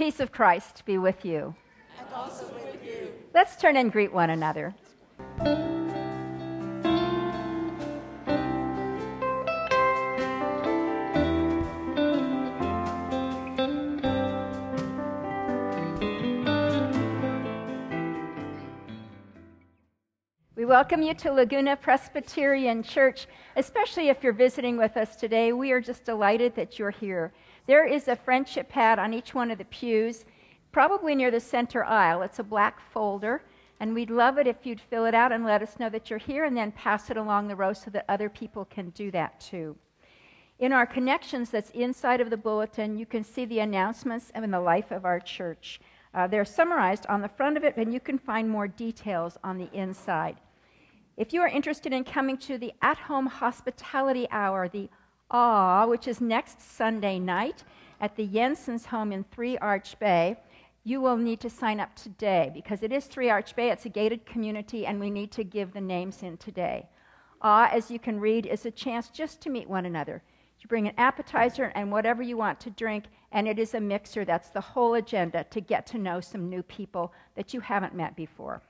peace of Christ be with you. And also with you. Let's turn and greet one another. We welcome you to Laguna Presbyterian Church, especially if you're visiting with us today. We are just delighted that you're here. There is a friendship pad on each one of the pews, probably near the center aisle. It's a black folder, and we'd love it if you'd fill it out and let us know that you're here and then pass it along the row so that other people can do that too. In our connections that's inside of the bulletin, you can see the announcements and the life of our church. Uh, they're summarized on the front of it, and you can find more details on the inside. If you are interested in coming to the at home hospitality hour, the AW, which is next Sunday night at the Jensen's home in Three Arch Bay, you will need to sign up today because it is Three Arch Bay. It's a gated community, and we need to give the names in today. AW, as you can read, is a chance just to meet one another. You bring an appetizer and whatever you want to drink, and it is a mixer. That's the whole agenda to get to know some new people that you haven't met before.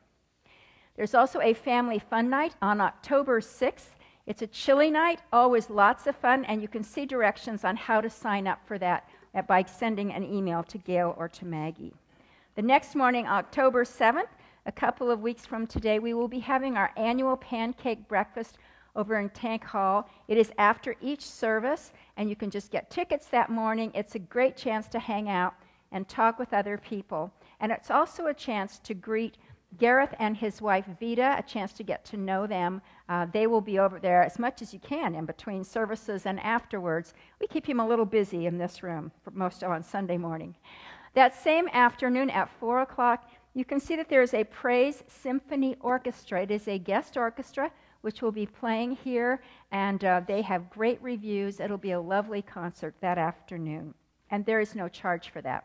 There's also a family fun night on October 6th it's a chilly night, always lots of fun, and you can see directions on how to sign up for that by sending an email to Gail or to Maggie. The next morning, October 7th, a couple of weeks from today, we will be having our annual pancake breakfast over in Tank Hall. It is after each service, and you can just get tickets that morning. It's a great chance to hang out and talk with other people. And it's also a chance to greet Gareth and his wife Vita, a chance to get to know them. Uh, they will be over there as much as you can in between services and afterwards. We keep him a little busy in this room most on Sunday morning. That same afternoon at 4 o'clock, you can see that there is a praise symphony orchestra. It is a guest orchestra which will be playing here, and uh, they have great reviews. It'll be a lovely concert that afternoon, and there is no charge for that.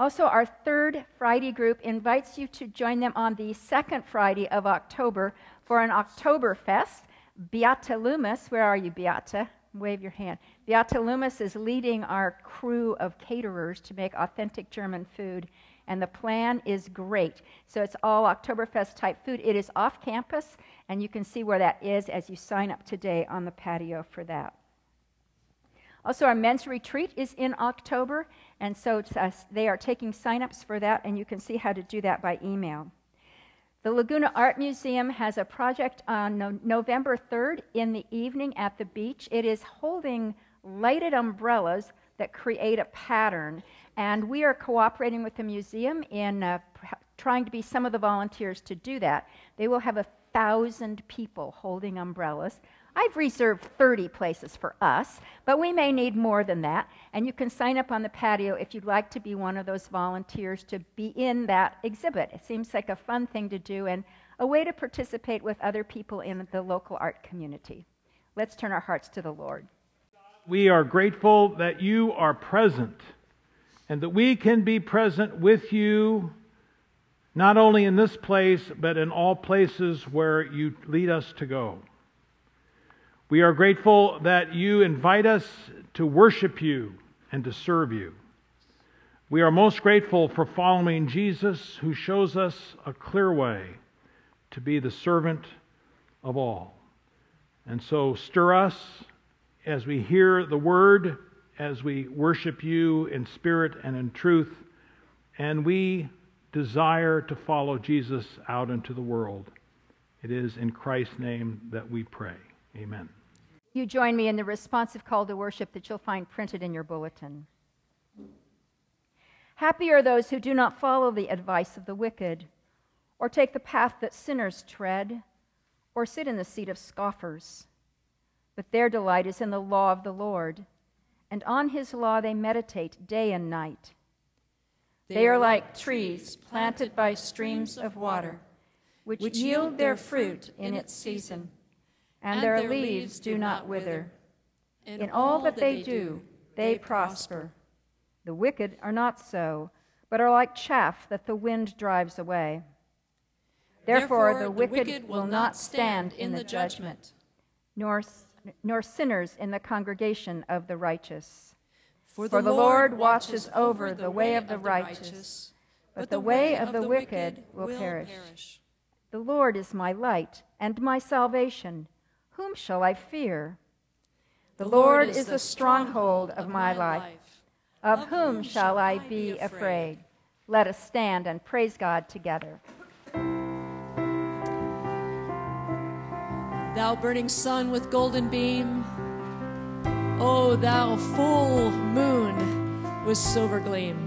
Also, our third Friday group invites you to join them on the second Friday of October for an Oktoberfest. Beata Loomis, where are you, Beata? Wave your hand. Beata Loomis is leading our crew of caterers to make authentic German food, and the plan is great. So it's all Oktoberfest type food. It is off campus, and you can see where that is as you sign up today on the patio for that. Also, our men's retreat is in October, and so uh, they are taking signups for that, and you can see how to do that by email. The Laguna Art Museum has a project on no- November 3rd in the evening at the beach. It is holding lighted umbrellas that create a pattern, and we are cooperating with the museum in uh, pr- trying to be some of the volunteers to do that. They will have a thousand people holding umbrellas. I've reserved 30 places for us, but we may need more than that. And you can sign up on the patio if you'd like to be one of those volunteers to be in that exhibit. It seems like a fun thing to do and a way to participate with other people in the local art community. Let's turn our hearts to the Lord. We are grateful that you are present and that we can be present with you not only in this place, but in all places where you lead us to go. We are grateful that you invite us to worship you and to serve you. We are most grateful for following Jesus, who shows us a clear way to be the servant of all. And so, stir us as we hear the word, as we worship you in spirit and in truth, and we desire to follow Jesus out into the world. It is in Christ's name that we pray. Amen. You join me in the responsive call to worship that you'll find printed in your bulletin. Happy are those who do not follow the advice of the wicked, or take the path that sinners tread, or sit in the seat of scoffers. But their delight is in the law of the Lord, and on his law they meditate day and night. They are like trees planted by streams of water, which yield their fruit in its season and their leaves do not wither. In all that they do, they prosper. The wicked are not so, but are like chaff that the wind drives away. Therefore, the wicked will not stand in the judgment, nor, nor sinners in the congregation of the righteous. For the Lord watches over the way of the righteous, but the way of the wicked will perish. The Lord is my light and my salvation. Whom shall I fear? The Lord is the stronghold of my life. Of whom shall I be afraid? Let us stand and praise God together. Thou burning sun with golden beam, O thou full moon with silver gleam.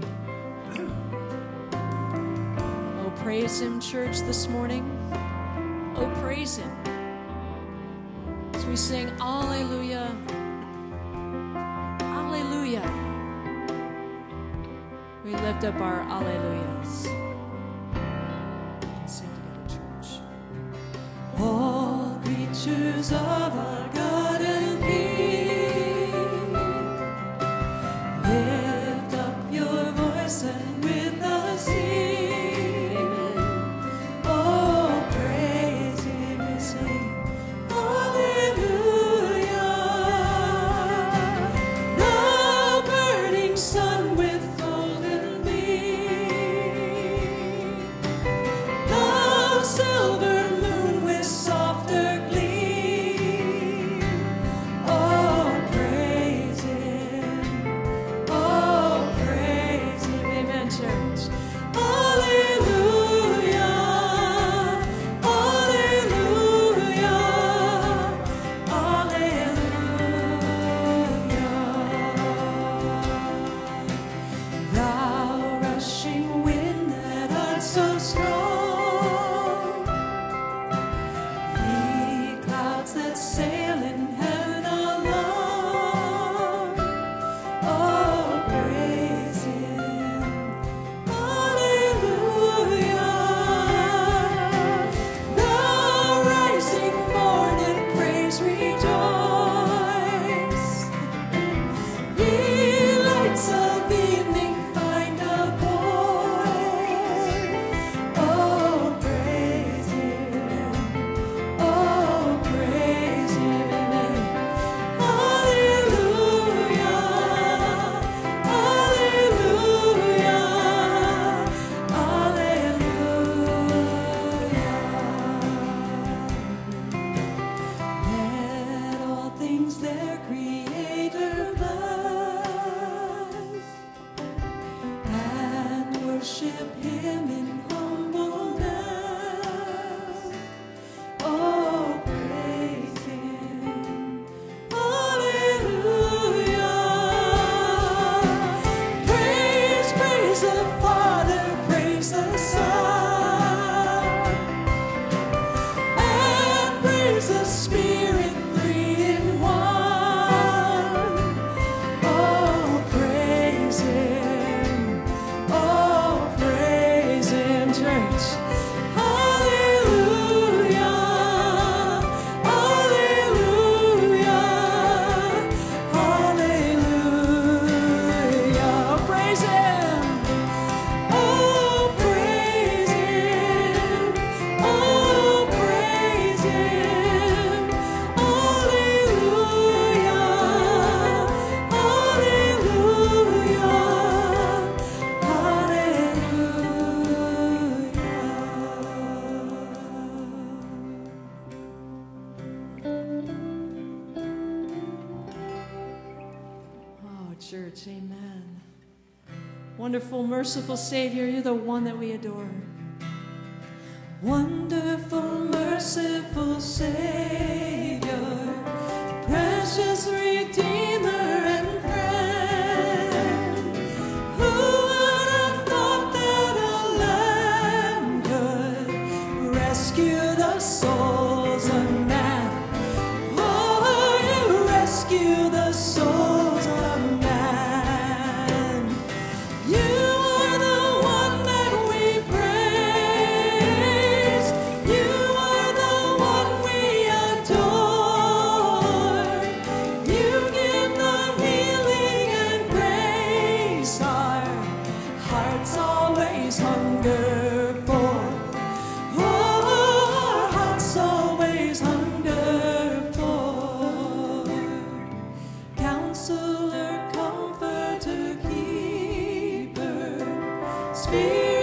Oh, praise him, church, this morning. Oh, praise him we sing Alleluia. Alleluia. We lift up our Alleluias. Sing together, church. All creatures of our God. merciful Savior. You're the one that we adore. Spirit.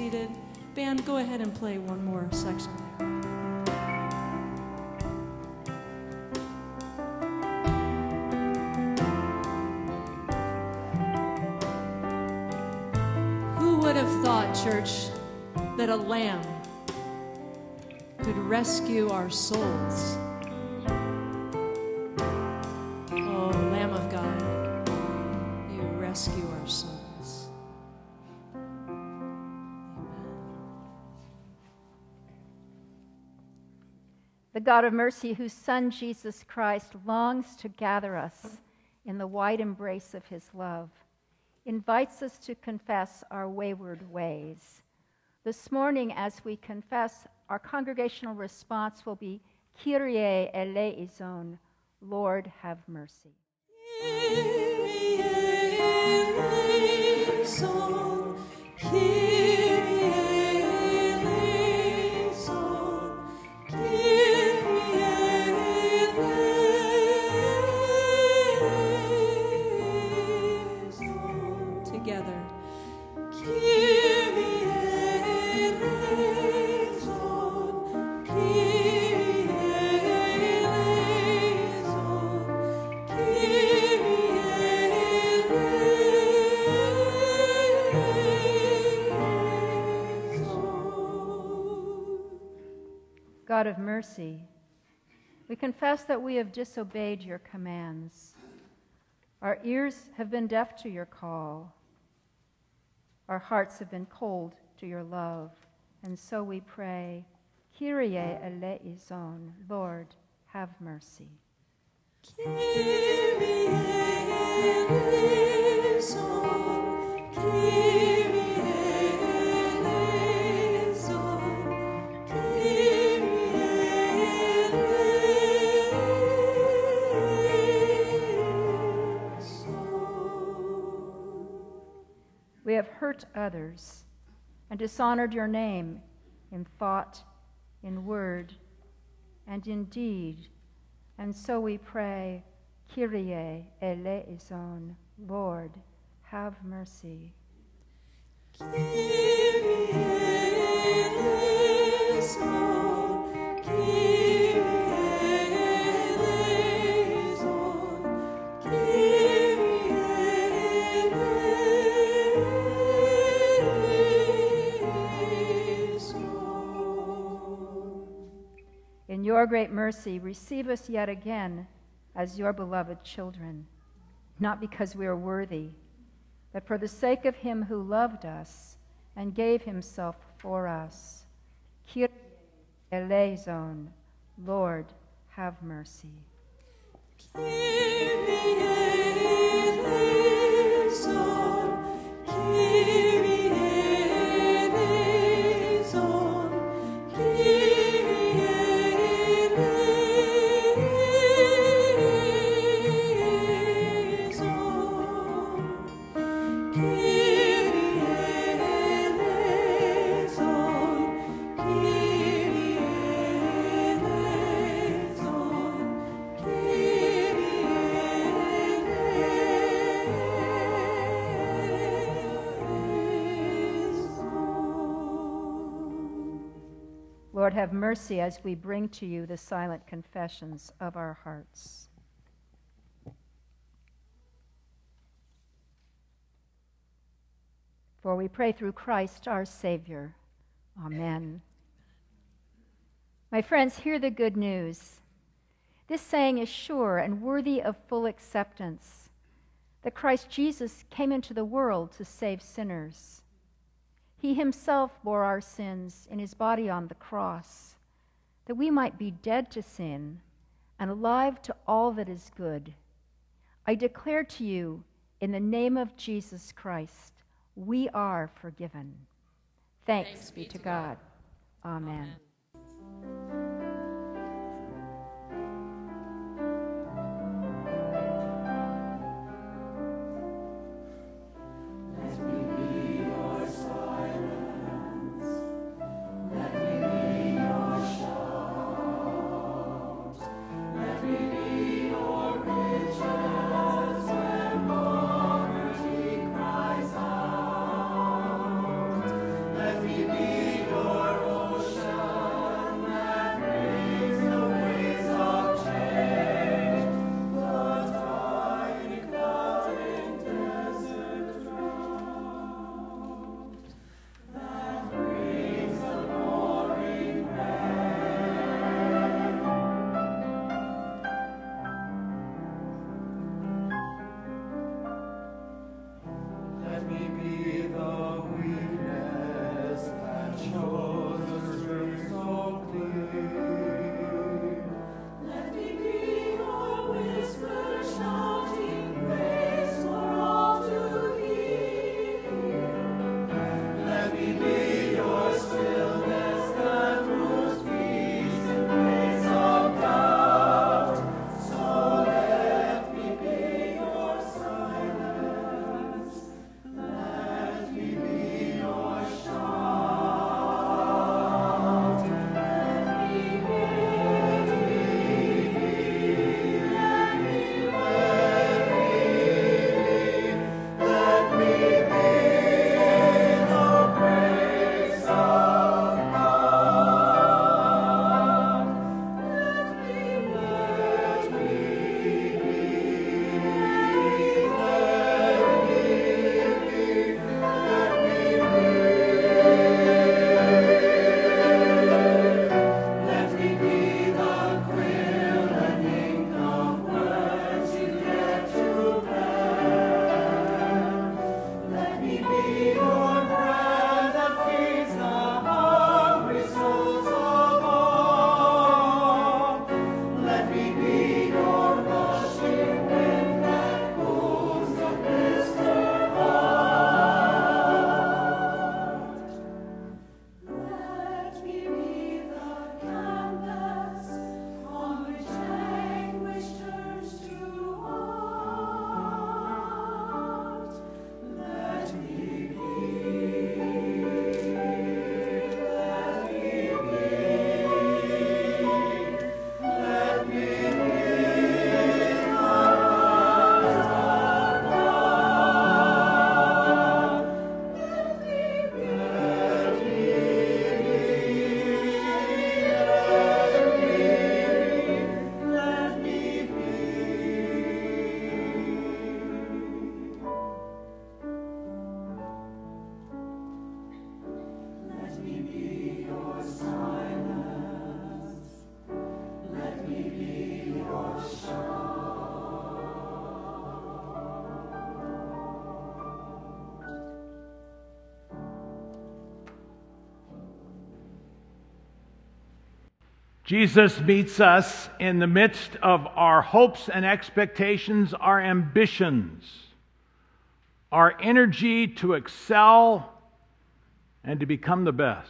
Seated. Band, go ahead and play one more section. Who would have thought, church, that a lamb could rescue our souls? God of mercy, whose Son Jesus Christ longs to gather us in the wide embrace of his love, invites us to confess our wayward ways. This morning, as we confess, our congregational response will be Kyrie eleison, Lord have mercy. Kyrie eleison, God of mercy, we confess that we have disobeyed your commands. Our ears have been deaf to your call. Our hearts have been cold to your love. And so we pray, Kyrie eleison, Lord, have mercy. Kyrie eleison, Kyrie hurt others and dishonored your name in thought, in word, and in deed. And so we pray, Kyrie eleison, Lord, have mercy. Kyrie eleison, your great mercy, receive us yet again as your beloved children, not because we are worthy, but for the sake of him who loved us and gave himself for us. Kyrie eleison, Lord, have mercy. Lord, have mercy as we bring to you the silent confessions of our hearts. For we pray through Christ our Savior. Amen. My friends, hear the good news. This saying is sure and worthy of full acceptance that Christ Jesus came into the world to save sinners. He himself bore our sins in his body on the cross, that we might be dead to sin and alive to all that is good. I declare to you, in the name of Jesus Christ, we are forgiven. Thanks, Thanks be to God. Amen. Let Jesus meets us in the midst of our hopes and expectations, our ambitions, our energy to excel and to become the best.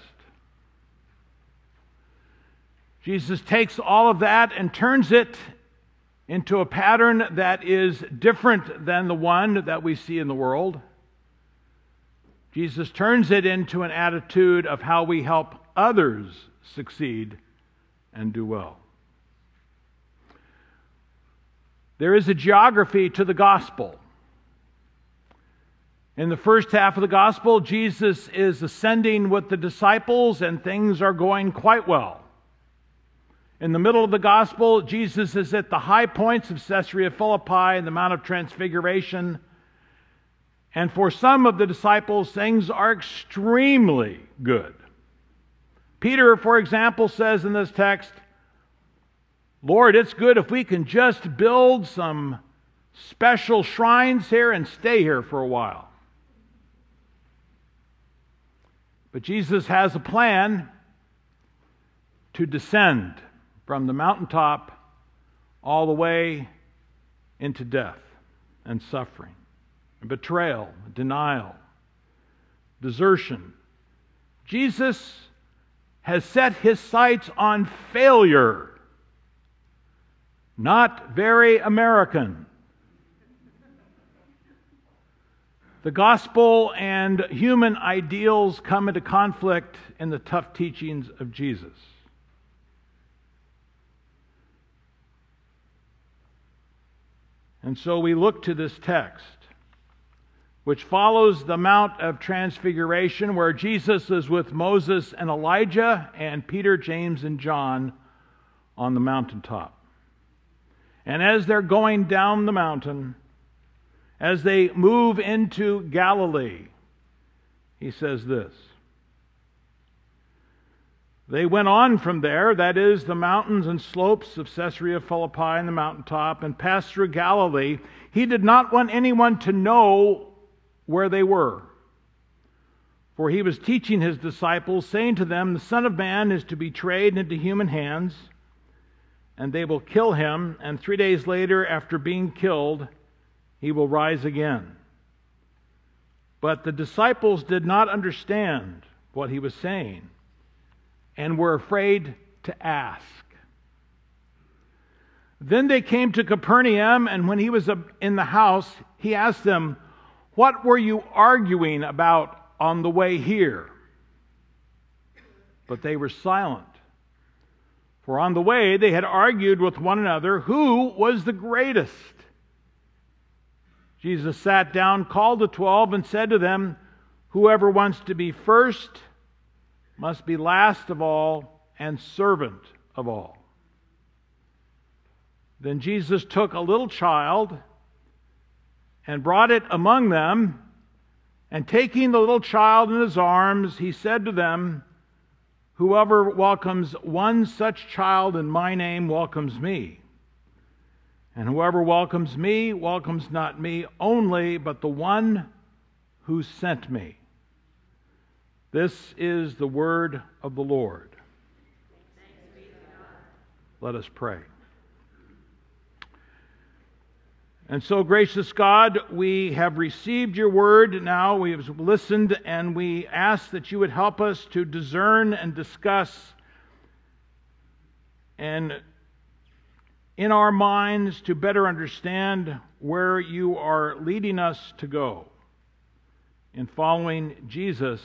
Jesus takes all of that and turns it into a pattern that is different than the one that we see in the world. Jesus turns it into an attitude of how we help others succeed and do well. There is a geography to the gospel. In the first half of the gospel, Jesus is ascending with the disciples and things are going quite well. In the middle of the gospel, Jesus is at the high points of Caesarea Philippi and the Mount of Transfiguration. And for some of the disciples, things are extremely good. Peter, for example, says in this text, Lord, it's good if we can just build some special shrines here and stay here for a while. But Jesus has a plan to descend from the mountaintop all the way into death and suffering, and betrayal, denial, desertion. Jesus has set his sights on failure, not very American. The gospel and human ideals come into conflict in the tough teachings of Jesus. And so we look to this text, which follows the Mount of Transfiguration, where Jesus is with Moses and Elijah and Peter, James, and John on the mountaintop. And as they're going down the mountain, as they move into Galilee, he says this. They went on from there, that is, the mountains and slopes of Caesarea Philippi and the mountaintop, and passed through Galilee. He did not want anyone to know where they were. For he was teaching his disciples, saying to them, The Son of Man is to be betrayed into human hands, and they will kill him, and three days later, after being killed, he will rise again. But the disciples did not understand what he was saying and were afraid to ask. Then they came to Capernaum, and when he was in the house, he asked them, What were you arguing about on the way here? But they were silent. For on the way they had argued with one another who was the greatest. Jesus sat down, called the twelve, and said to them, Whoever wants to be first must be last of all and servant of all. Then Jesus took a little child and brought it among them, and taking the little child in his arms, he said to them, Whoever welcomes one such child in my name welcomes me. And whoever welcomes me welcomes not me only, but the one who sent me. This is the word of the Lord. Let us pray. And so, gracious God, we have received your word now. We have listened, and we ask that you would help us to discern and discuss and in our minds to better understand where you are leading us to go in following Jesus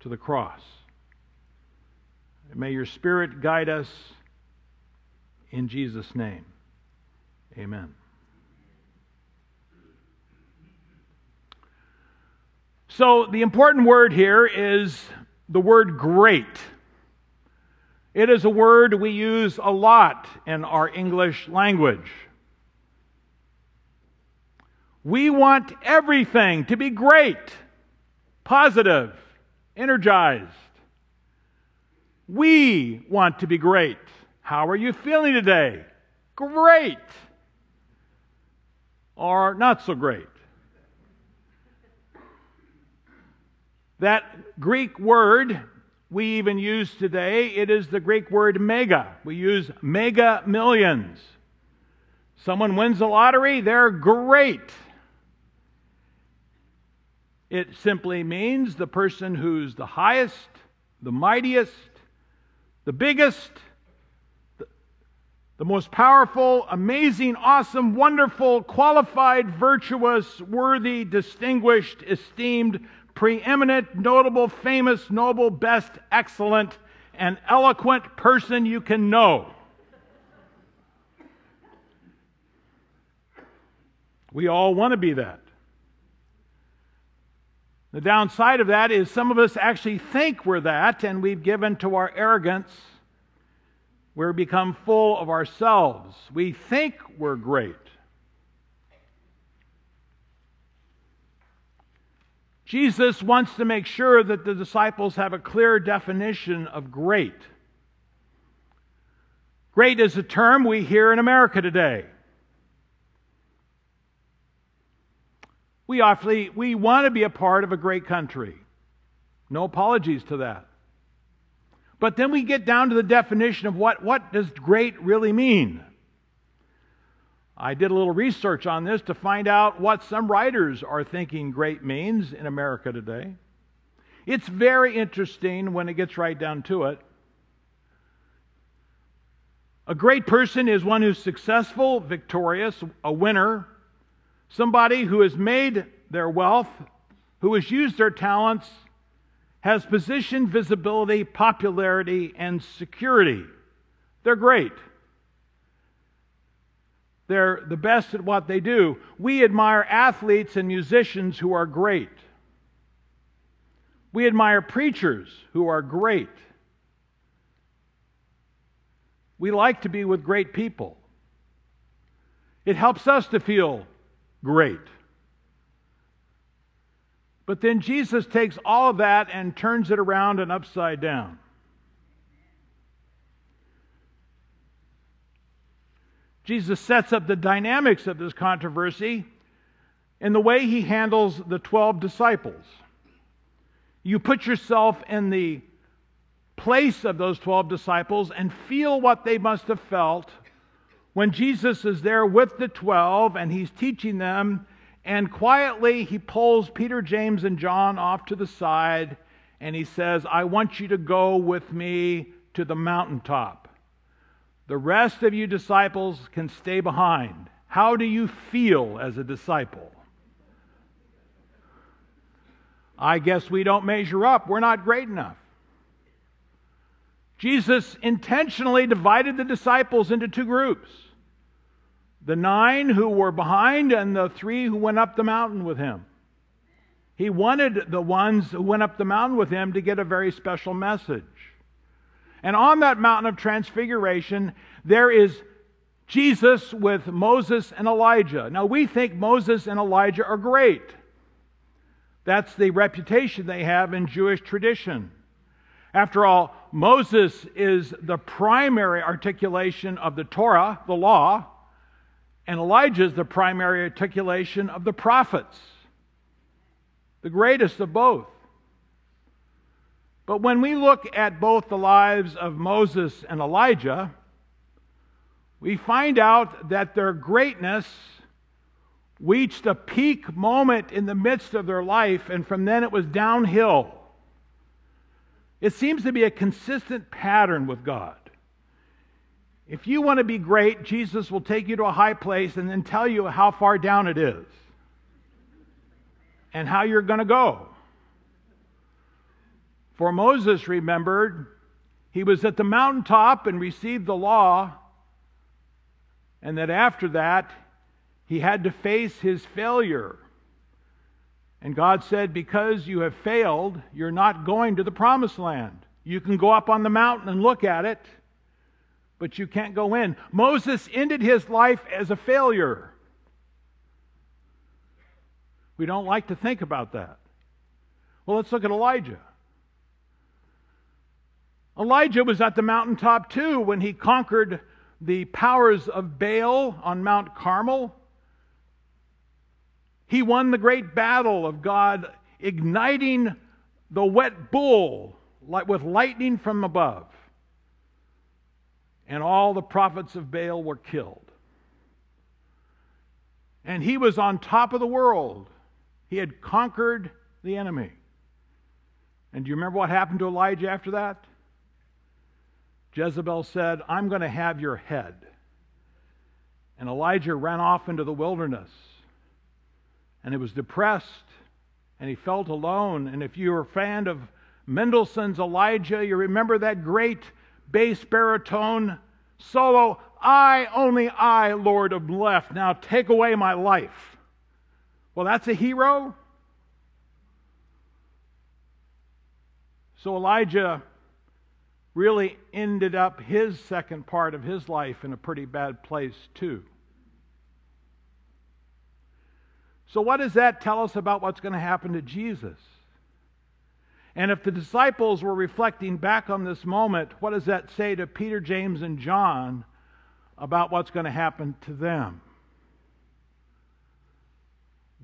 to the cross. May your Spirit guide us in Jesus' name. Amen. So, the important word here is the word great. It is a word we use a lot in our English language. We want everything to be great, positive, energized. We want to be great. How are you feeling today? Great. Or not so great. That Greek word we even use today, it is the Greek word mega. We use mega millions. Someone wins the lottery, they're great. It simply means the person who's the highest, the mightiest, the biggest, the, the most powerful, amazing, awesome, wonderful, qualified, virtuous, worthy, distinguished, esteemed, preeminent, notable, famous, noble, best, excellent, and eloquent person you can know. We all want to be that. The downside of that is some of us actually think we're that, and we've given to our arrogance. We're become full of ourselves. We think we're great. Jesus wants to make sure that the disciples have a clear definition of great. Great is a term we hear in America today. We awfully we want to be a part of a great country. No apologies to that. But then we get down to the definition of what, what does great really mean? I did a little research on this to find out what some writers are thinking great means in America today. It's very interesting when it gets right down to it. A great person is one who's successful, victorious, a winner, somebody who has made their wealth, who has used their talents, has position, visibility, popularity, and security. They're great. They're the best at what they do. We admire athletes and musicians who are great. We admire preachers who are great. We like to be with great people. It helps us to feel great. But then Jesus takes all of that and turns it around and upside down. Jesus sets up the dynamics of this controversy in the way he handles the 12 disciples. You put yourself in the place of those 12 disciples and feel what they must have felt when Jesus is there with the 12 and he's teaching them, and quietly he pulls Peter, James, and John off to the side and he says, I want you to go with me to the mountaintop. The rest of you disciples can stay behind. How do you feel as a disciple? I guess we don't measure up. We're not great enough. Jesus intentionally divided the disciples into two groups the nine who were behind and the three who went up the mountain with him. He wanted the ones who went up the mountain with him to get a very special message. And on that mountain of transfiguration, there is Jesus with Moses and Elijah. Now, we think Moses and Elijah are great. That's the reputation they have in Jewish tradition. After all, Moses is the primary articulation of the Torah, the law, and Elijah is the primary articulation of the prophets, the greatest of both. But when we look at both the lives of Moses and Elijah, we find out that their greatness reached a peak moment in the midst of their life, and from then it was downhill. It seems to be a consistent pattern with God. If you want to be great, Jesus will take you to a high place and then tell you how far down it is and how you're going to go. For Moses remembered, he was at the mountaintop and received the law, and that after that, he had to face his failure. And God said, Because you have failed, you're not going to the promised land. You can go up on the mountain and look at it, but you can't go in. Moses ended his life as a failure. We don't like to think about that. Well, let's look at Elijah. Elijah was at the mountaintop too when he conquered the powers of Baal on Mount Carmel. He won the great battle of God igniting the wet bull with lightning from above. And all the prophets of Baal were killed. And he was on top of the world. He had conquered the enemy. And do you remember what happened to Elijah after that? Jezebel said, I'm going to have your head. And Elijah ran off into the wilderness. And he was depressed and he felt alone. And if you're a fan of Mendelssohn's Elijah, you remember that great bass baritone solo, I, only I, Lord, am left. Now take away my life. Well, that's a hero. So Elijah really ended up his second part of his life in a pretty bad place, too. So, what does that tell us about what's going to happen to Jesus? And if the disciples were reflecting back on this moment, what does that say to Peter, James, and John about what's going to happen to them?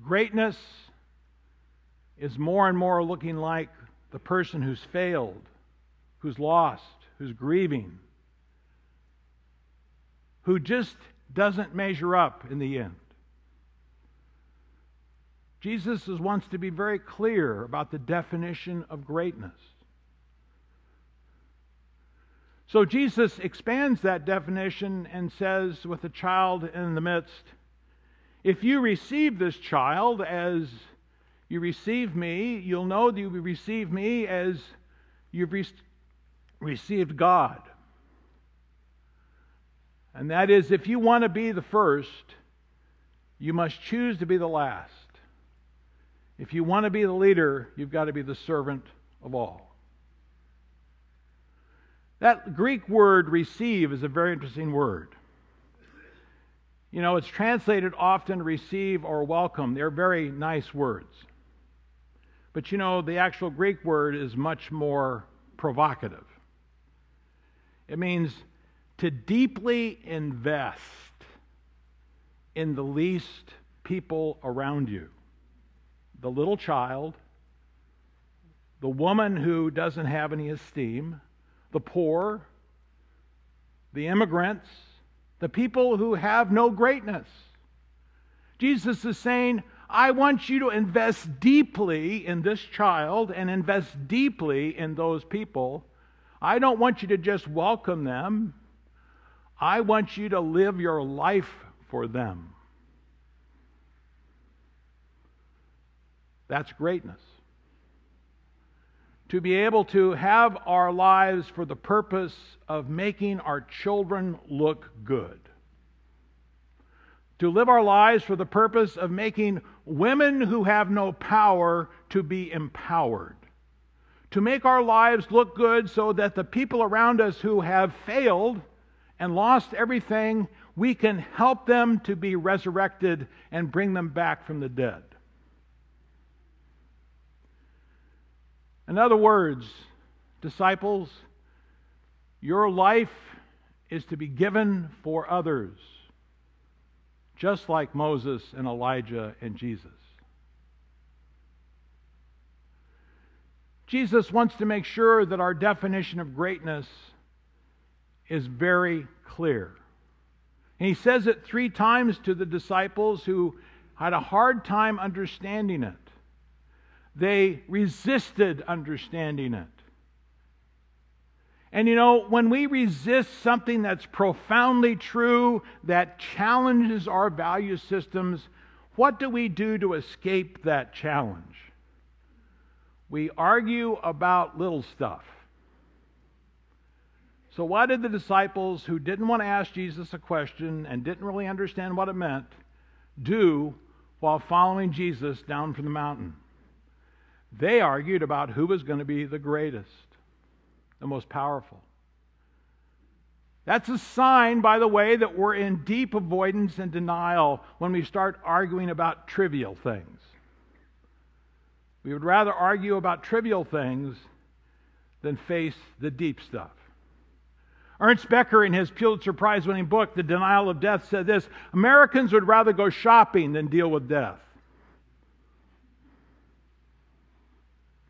Greatness is more and more looking like the person who's failed, who's lost, who's grieving, who just doesn't measure up in the end. Jesus wants to be very clear about the definition of greatness. So Jesus expands that definition and says, with a child in the midst, if you receive this child as you receive me, you'll know that you receive me as you've received God. And that is, if you want to be the first, you must choose to be the last. If you want to be the leader, you've got to be the servant of all. That Greek word receive is a very interesting word. You know, it's translated often receive or welcome. They're very nice words. But you know, the actual Greek word is much more provocative. It means to deeply invest in the least people around you the little child, the woman who doesn't have any esteem, the poor, the immigrants, the people who have no greatness. Jesus is saying, I want you to invest deeply in this child and invest deeply in those people. I don't want you to just welcome them. I want you to live your life for them. That's greatness. To be able to have our lives for the purpose of making our children look good. To live our lives for the purpose of making women who have no power to be empowered. To make our lives look good so that the people around us who have failed and lost everything, we can help them to be resurrected and bring them back from the dead. In other words, disciples, your life is to be given for others, just like Moses and Elijah and Jesus. Jesus wants to make sure that our definition of greatness is very clear. And he says it three times to the disciples who had a hard time understanding it. They resisted understanding it. And you know, when we resist something that's profoundly true, that challenges our value systems, what do we do to escape that challenge? We argue about little stuff. So, what did the disciples who didn't want to ask Jesus a question and didn't really understand what it meant do while following Jesus down from the mountain? They argued about who was going to be the greatest, the most powerful. That's a sign, by the way, that we're in deep avoidance and denial when we start arguing about trivial things. We would rather argue about trivial things than face the deep stuff. Ernest Becker, in his Pulitzer Prize winning book, The Denial of Death, said this Americans would rather go shopping than deal with death.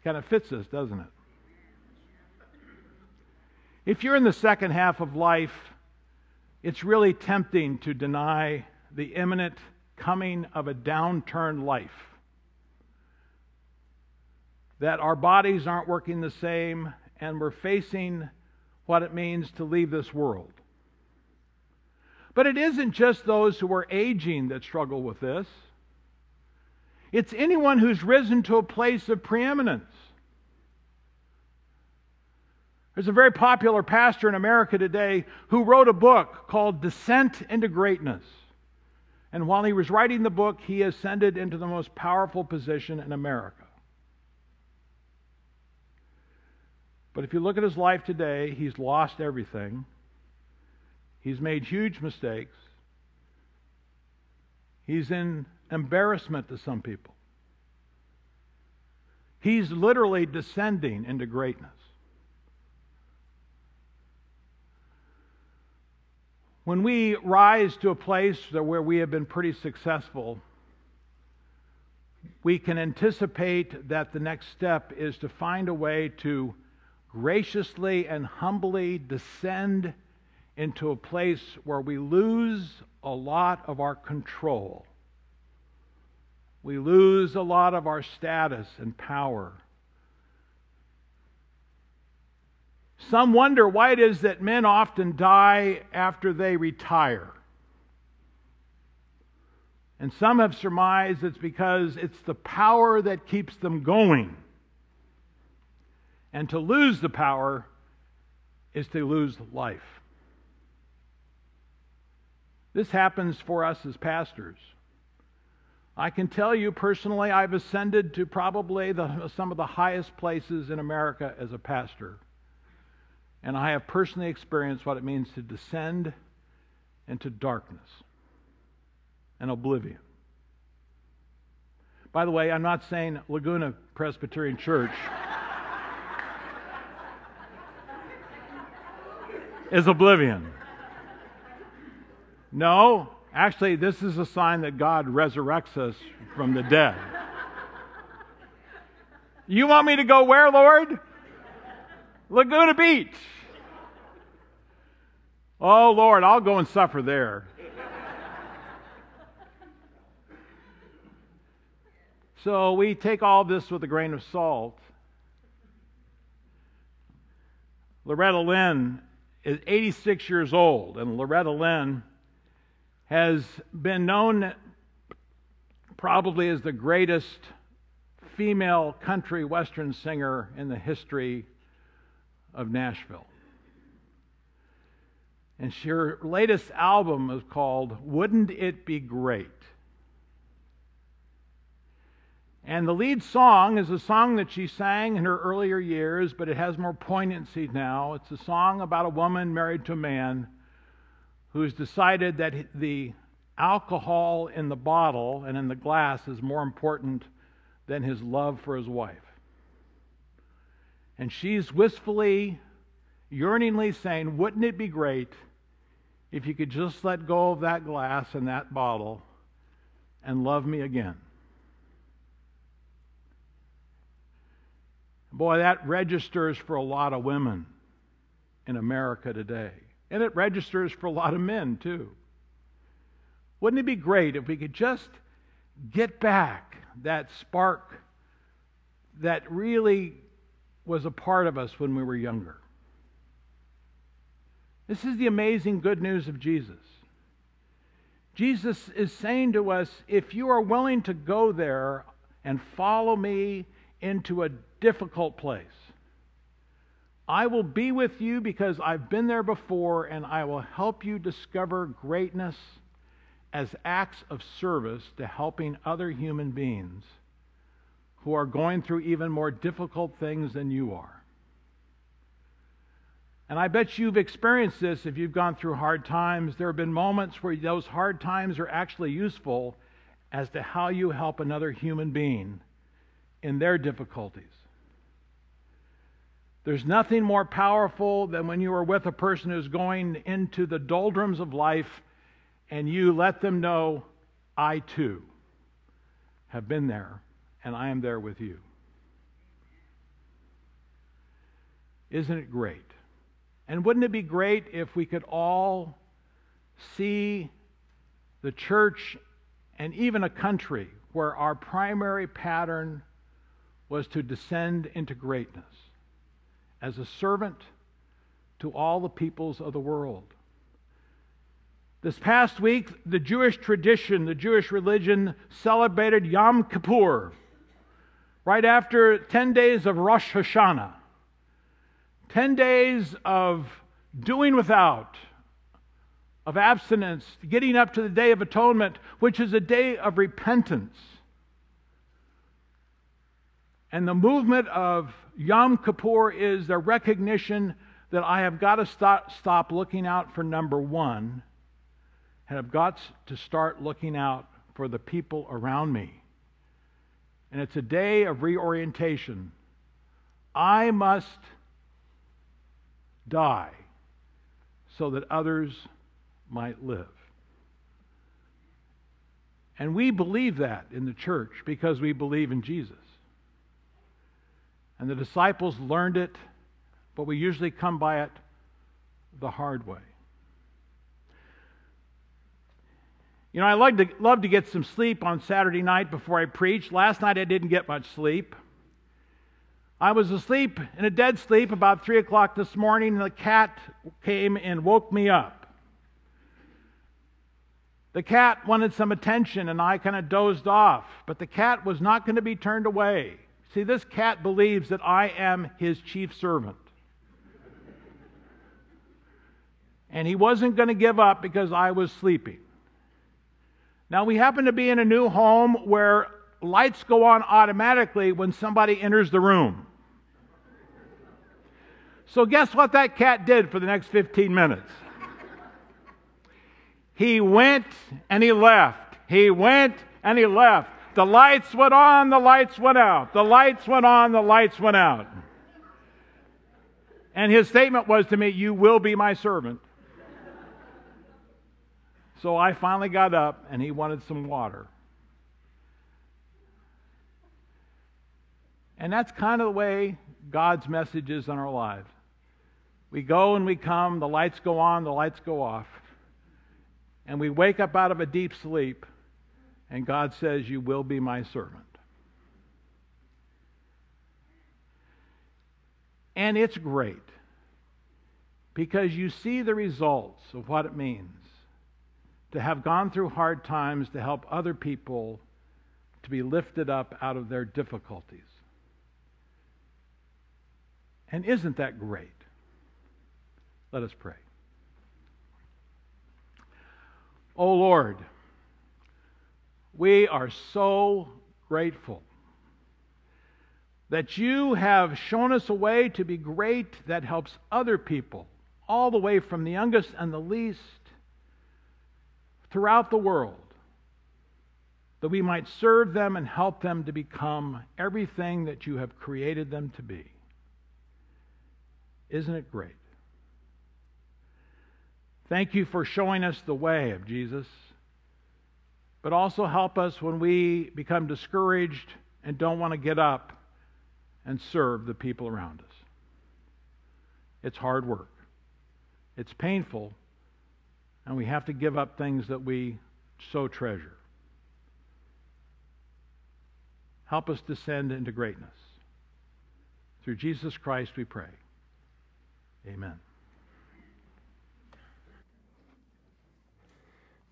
Kind of fits this, doesn't it? If you're in the second half of life, it's really tempting to deny the imminent coming of a downturned life. That our bodies aren't working the same, and we're facing what it means to leave this world. But it isn't just those who are aging that struggle with this. It's anyone who's risen to a place of preeminence. There's a very popular pastor in America today who wrote a book called Descent into Greatness. And while he was writing the book, he ascended into the most powerful position in America. But if you look at his life today, he's lost everything. He's made huge mistakes. He's in embarrassment to some people. He's literally descending into greatness. When we rise to a place where we have been pretty successful, we can anticipate that the next step is to find a way to graciously and humbly descend into a place where we lose a lot of our control. We lose a lot of our status and power. Some wonder why it is that men often die after they retire. And some have surmised it's because it's the power that keeps them going. And to lose the power is to lose life. This happens for us as pastors. I can tell you personally, I've ascended to probably the, some of the highest places in America as a pastor. And I have personally experienced what it means to descend into darkness and oblivion. By the way, I'm not saying Laguna Presbyterian Church is oblivion. No, actually, this is a sign that God resurrects us from the dead. You want me to go where, Lord? Laguna Beach. Oh, Lord, I'll go and suffer there. so we take all this with a grain of salt. Loretta Lynn is 86 years old, and Loretta Lynn has been known probably as the greatest female country western singer in the history of Nashville. And her latest album is called Wouldn't It Be Great? And the lead song is a song that she sang in her earlier years, but it has more poignancy now. It's a song about a woman married to a man who's decided that the alcohol in the bottle and in the glass is more important than his love for his wife. And she's wistfully, yearningly saying, Wouldn't it be great if you could just let go of that glass and that bottle and love me again? Boy, that registers for a lot of women in America today. And it registers for a lot of men, too. Wouldn't it be great if we could just get back that spark that really was a part of us when we were younger. This is the amazing good news of Jesus. Jesus is saying to us if you are willing to go there and follow me into a difficult place, I will be with you because I've been there before and I will help you discover greatness as acts of service to helping other human beings who are going through even more difficult things than you are. And I bet you've experienced this if you've gone through hard times. There have been moments where those hard times are actually useful as to how you help another human being in their difficulties. There's nothing more powerful than when you are with a person who's going into the doldrums of life and you let them know, I too have been there and I am there with you. Isn't it great? And wouldn't it be great if we could all see the church and even a country where our primary pattern was to descend into greatness as a servant to all the peoples of the world? This past week, the Jewish tradition, the Jewish religion celebrated Yom Kippur, right after 10 days of Rosh Hashanah, 10 days of doing without, of abstinence, getting up to the Day of Atonement, which is a day of repentance. And the movement of Yom Kippur is the recognition that I have got to stop, stop looking out for number one, and I've got to start looking out for the people around me. And it's a day of reorientation. I must die so that others might live. And we believe that in the church because we believe in Jesus. And the disciples learned it, but we usually come by it the hard way. You know, I love to, love to get some sleep on Saturday night before I preach. Last night I didn't get much sleep. I was asleep in a dead sleep about 3 o'clock this morning, and the cat came and woke me up. The cat wanted some attention, and I kind of dozed off, but the cat was not going to be turned away. See, this cat believes that I am his chief servant. And he wasn't going to give up because I was sleeping. Now, we happen to be in a new home where lights go on automatically when somebody enters the room. So, guess what that cat did for the next 15 minutes? He went and he left. He went and he left. The lights went on, the lights went out. The lights went on, the lights went out. And his statement was to me, You will be my servant. So I finally got up and he wanted some water. And that's kind of the way God's message is in our lives. We go and we come, the lights go on, the lights go off. And we wake up out of a deep sleep, and God says, You will be my servant. And it's great because you see the results of what it means to have gone through hard times to help other people to be lifted up out of their difficulties. And isn't that great? Let us pray. Oh Lord, we are so grateful that you have shown us a way to be great that helps other people, all the way from the youngest and the least throughout the world, that we might serve them and help them to become everything that you have created them to be. Isn't it great? Thank you for showing us the way of Jesus. But also help us when we become discouraged and don't want to get up and serve the people around us. It's hard work, it's painful, and we have to give up things that we so treasure. Help us descend into greatness. Through Jesus Christ we pray. Amen.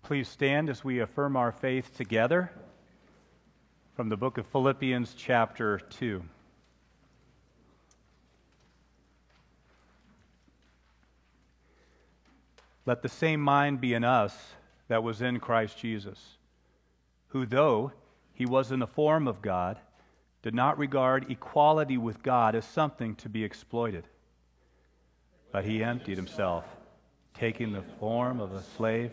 Please stand as we affirm our faith together from the book of Philippians, chapter 2. Let the same mind be in us that was in Christ Jesus, who, though he was in the form of God, did not regard equality with God as something to be exploited. But he emptied himself, taking the form of a slave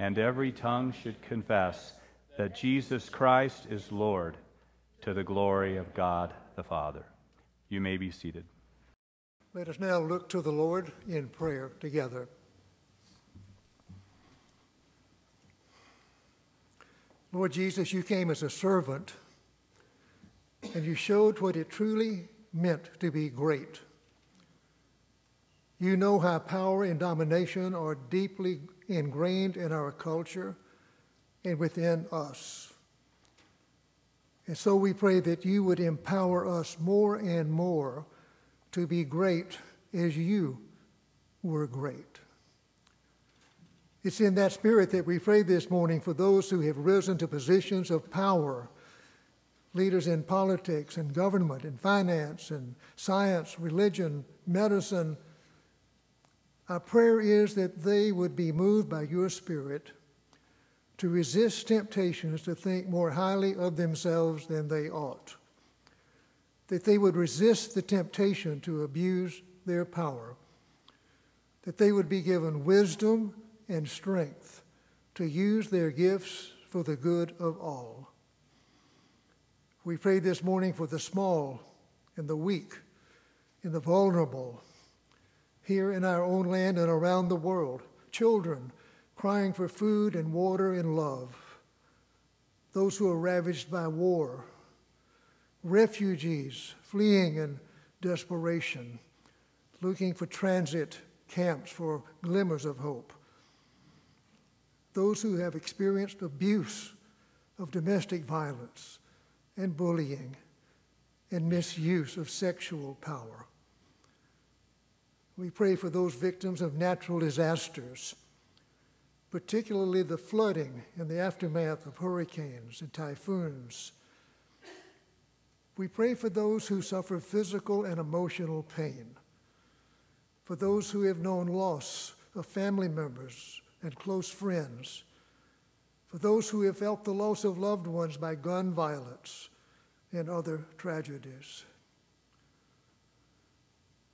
and every tongue should confess that Jesus Christ is Lord to the glory of God the Father. You may be seated. Let us now look to the Lord in prayer together. Lord Jesus, you came as a servant and you showed what it truly meant to be great. You know how power and domination are deeply ingrained in our culture and within us. And so we pray that you would empower us more and more to be great as you were great. It's in that spirit that we pray this morning for those who have risen to positions of power leaders in politics and government and finance and science, religion, medicine. Our prayer is that they would be moved by your Spirit to resist temptations to think more highly of themselves than they ought, that they would resist the temptation to abuse their power, that they would be given wisdom and strength to use their gifts for the good of all. We pray this morning for the small and the weak and the vulnerable here in our own land and around the world. Children crying for food and water and love. Those who are ravaged by war. Refugees fleeing in desperation, looking for transit camps for glimmers of hope. Those who have experienced abuse of domestic violence and bullying and misuse of sexual power. We pray for those victims of natural disasters, particularly the flooding and the aftermath of hurricanes and typhoons. We pray for those who suffer physical and emotional pain, for those who have known loss of family members and close friends for those who have felt the loss of loved ones by gun violence and other tragedies.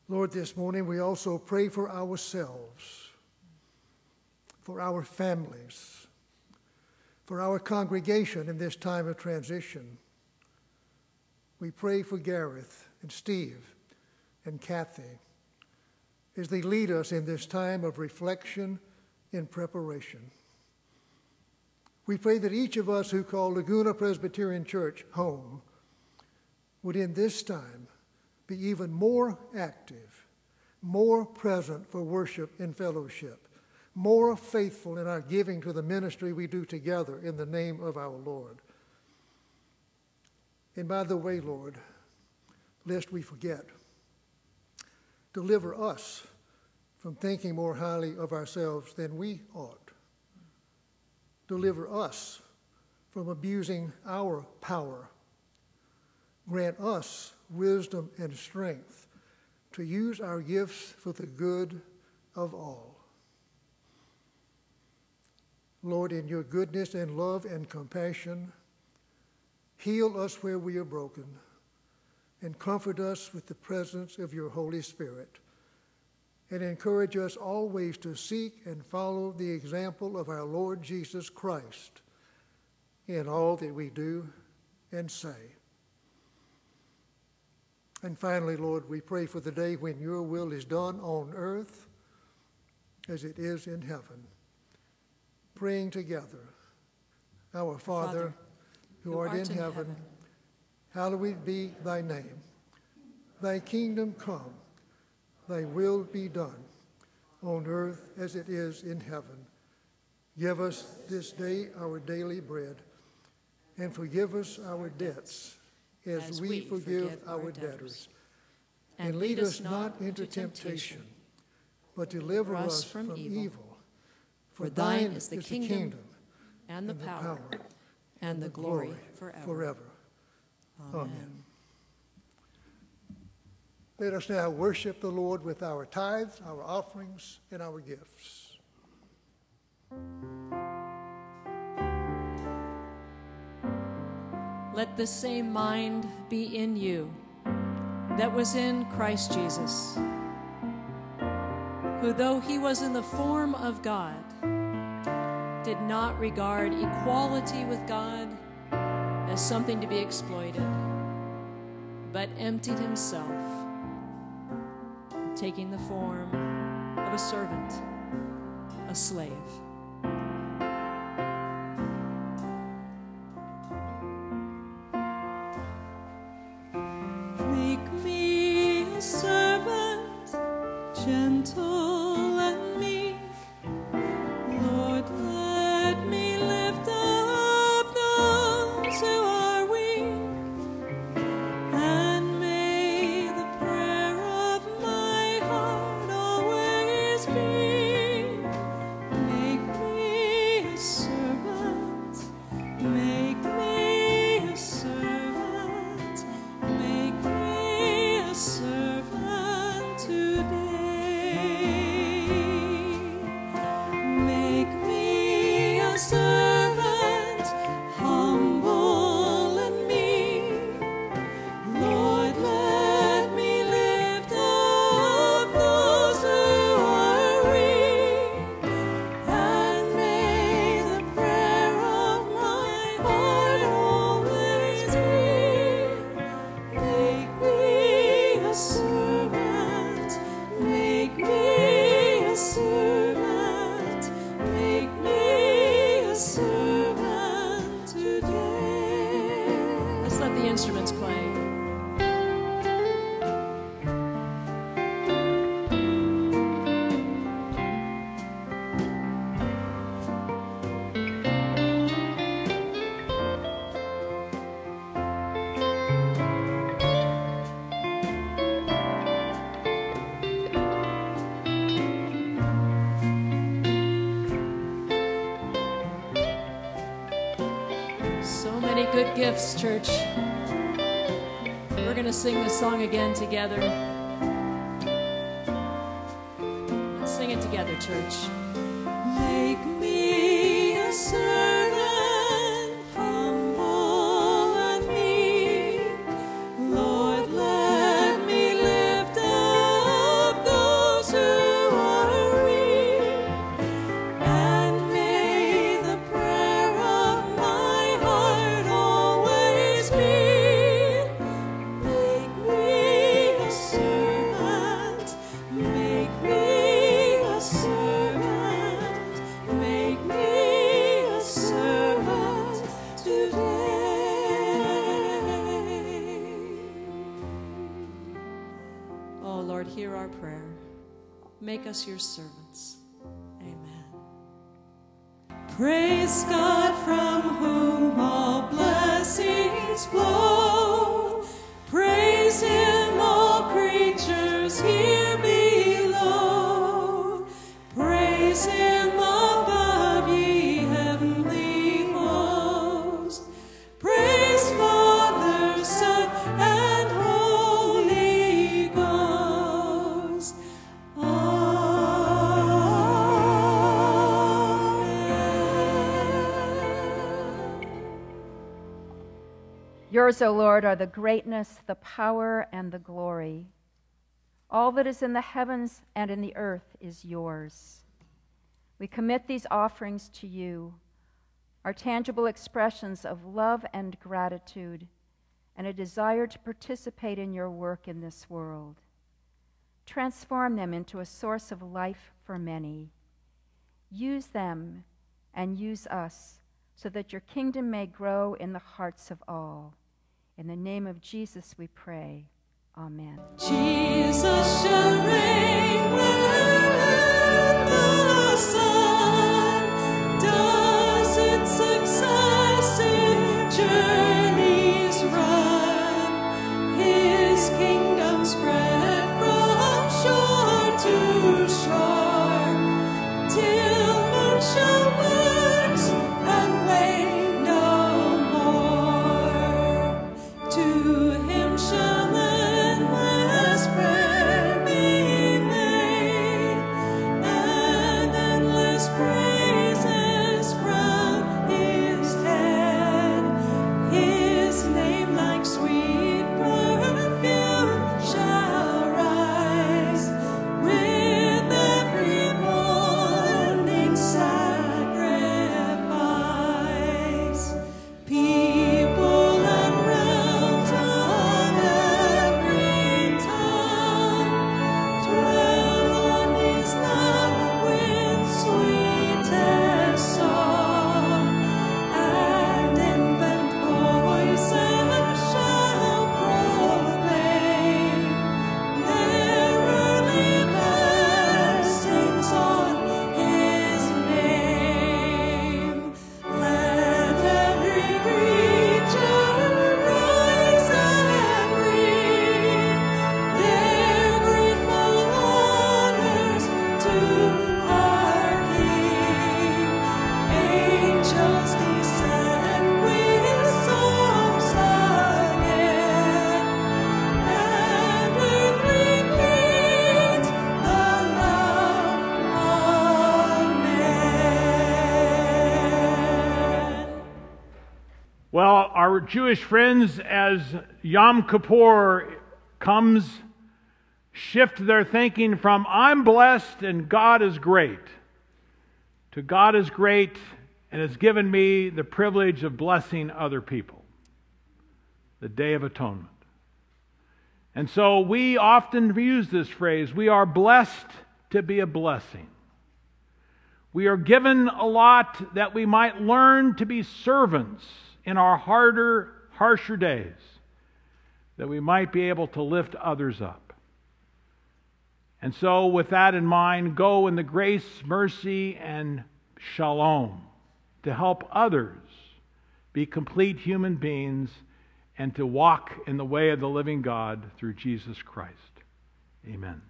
Lord, this morning we also pray for ourselves, for our families, for our congregation in this time of transition. We pray for Gareth and Steve and Kathy as they lead us in this time of reflection and preparation. We pray that each of us who call Laguna Presbyterian Church home would in this time be even more active, more present for worship and fellowship, more faithful in our giving to the ministry we do together in the name of our Lord. And by the way, Lord, lest we forget, deliver us from thinking more highly of ourselves than we ought Deliver us from abusing our power. Grant us wisdom and strength to use our gifts for the good of all. Lord, in your goodness and love and compassion, heal us where we are broken and comfort us with the presence of your Holy Spirit and encourage us always to seek and follow the example of our Lord Jesus Christ in all that we do and say. And finally, Lord, we pray for the day when your will is done on earth as it is in heaven. Praying together, Our Father, Father who, art, art in, in heaven, heaven, hallowed be thy name. Thy kingdom come Thy will be done on earth as it is in heaven. Give us this day our daily bread, and forgive us our debts as, we, forgive, our debtors. And, lead us not into temptation, but deliver us from, evil. For thine is the, kingdom, and the, power, and the glory, forever. Amen. Let us now worship the Lord with our tithes, our offerings, and our gifts. Let the same mind be in you that was in Christ Jesus, who, though he was in the form of God, did not regard equality with God as something to be exploited, but emptied himself taking the form of a servant, a slave. Gifts, church. We're going to sing this song again together. Yours, O Lord, are the greatness, the power, and the glory. All that is in the heavens and in the earth is yours. We commit these offerings to you, our tangible expressions of love and gratitude, and a desire to participate in your work in this world. Transform them into a source of life for many. Use them and use us so that your kingdom may grow in the hearts of all. In the name of Jesus we pray. Amen. Jesus shall reign wherever the Jewish friends, as Yom Kippur comes, shift their thinking from I'm blessed and God is great to God is great and has given me the privilege of blessing other people. The Day of Atonement. And so we often use this phrase we are blessed to be a blessing. We are given a lot that we might learn to be servants in our harder, harsher days, that we might be able to lift others up. And so, with that in mind, go in the grace, mercy, and shalom to help others be complete human beings and to walk in the way of the living God through Jesus Christ. Amen.